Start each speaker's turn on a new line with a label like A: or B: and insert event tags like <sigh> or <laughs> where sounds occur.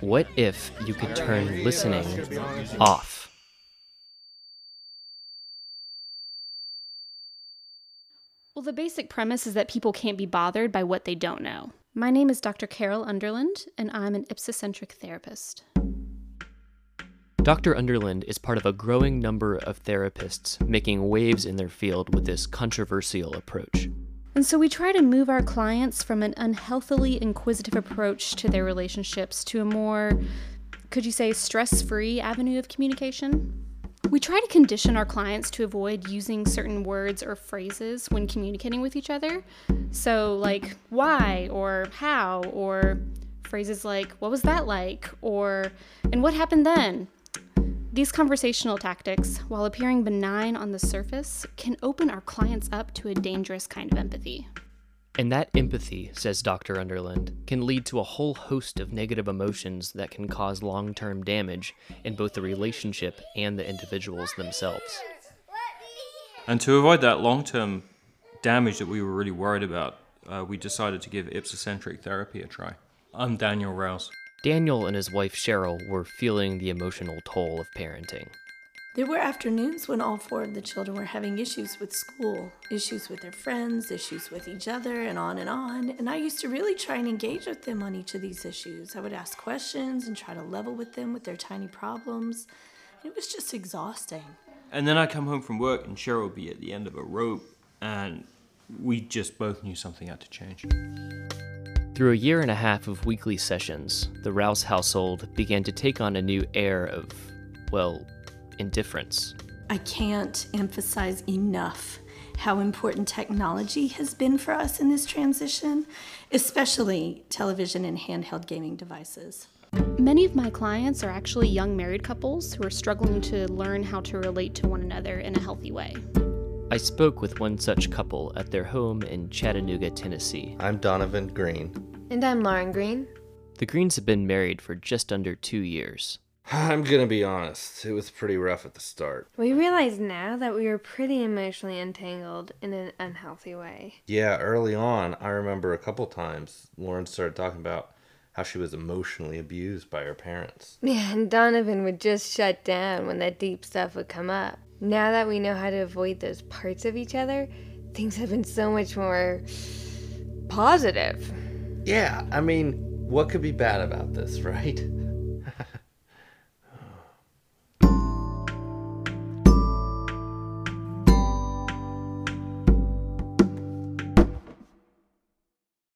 A: What if you could turn listening off?
B: Well, the basic premise is that people can't be bothered by what they don't know. My name is Dr. Carol Underland, and I'm an ipsocentric therapist.
A: Dr. Underland is part of a growing number of therapists making waves in their field with this controversial approach.
B: And so we try to move our clients from an unhealthily inquisitive approach to their relationships to a more, could you say, stress free avenue of communication. We try to condition our clients to avoid using certain words or phrases when communicating with each other. So, like, why, or how, or phrases like, what was that like, or, and what happened then? These conversational tactics, while appearing benign on the surface, can open our clients up to a dangerous kind of empathy.
A: And that empathy, says Dr. Underland, can lead to a whole host of negative emotions that can cause long term damage in both the relationship and the individuals themselves.
C: And to avoid that long term damage that we were really worried about, uh, we decided to give ipsocentric therapy a try. I'm Daniel Rouse.
A: Daniel and his wife Cheryl were feeling the emotional toll of parenting.
D: There were afternoons when all four of the children were having issues with school, issues with their friends, issues with each other, and on and on. And I used to really try and engage with them on each of these issues. I would ask questions and try to level with them with their tiny problems. It was just exhausting.
C: And then I come home from work, and Cheryl would be at the end of a rope, and we just both knew something had to change.
A: Through a year and a half of weekly sessions, the Rouse household began to take on a new air of, well, indifference.
D: I can't emphasize enough how important technology has been for us in this transition, especially television and handheld gaming devices.
B: Many of my clients are actually young married couples who are struggling to learn how to relate to one another in a healthy way.
A: I spoke with one such couple at their home in Chattanooga, Tennessee.
E: I'm Donovan Green.
F: And I'm Lauren Green.
A: The Greens have been married for just under two years. <sighs>
E: I'm gonna be honest, it was pretty rough at the start.
F: We realize now that we were pretty emotionally entangled in an unhealthy way.
E: Yeah, early on, I remember a couple times Lauren started talking about how she was emotionally abused by her parents.
F: Yeah, and Donovan would just shut down when that deep stuff would come up. Now that we know how to avoid those parts of each other, things have been so much more positive.
E: Yeah, I mean, what could be bad about this, <laughs> right?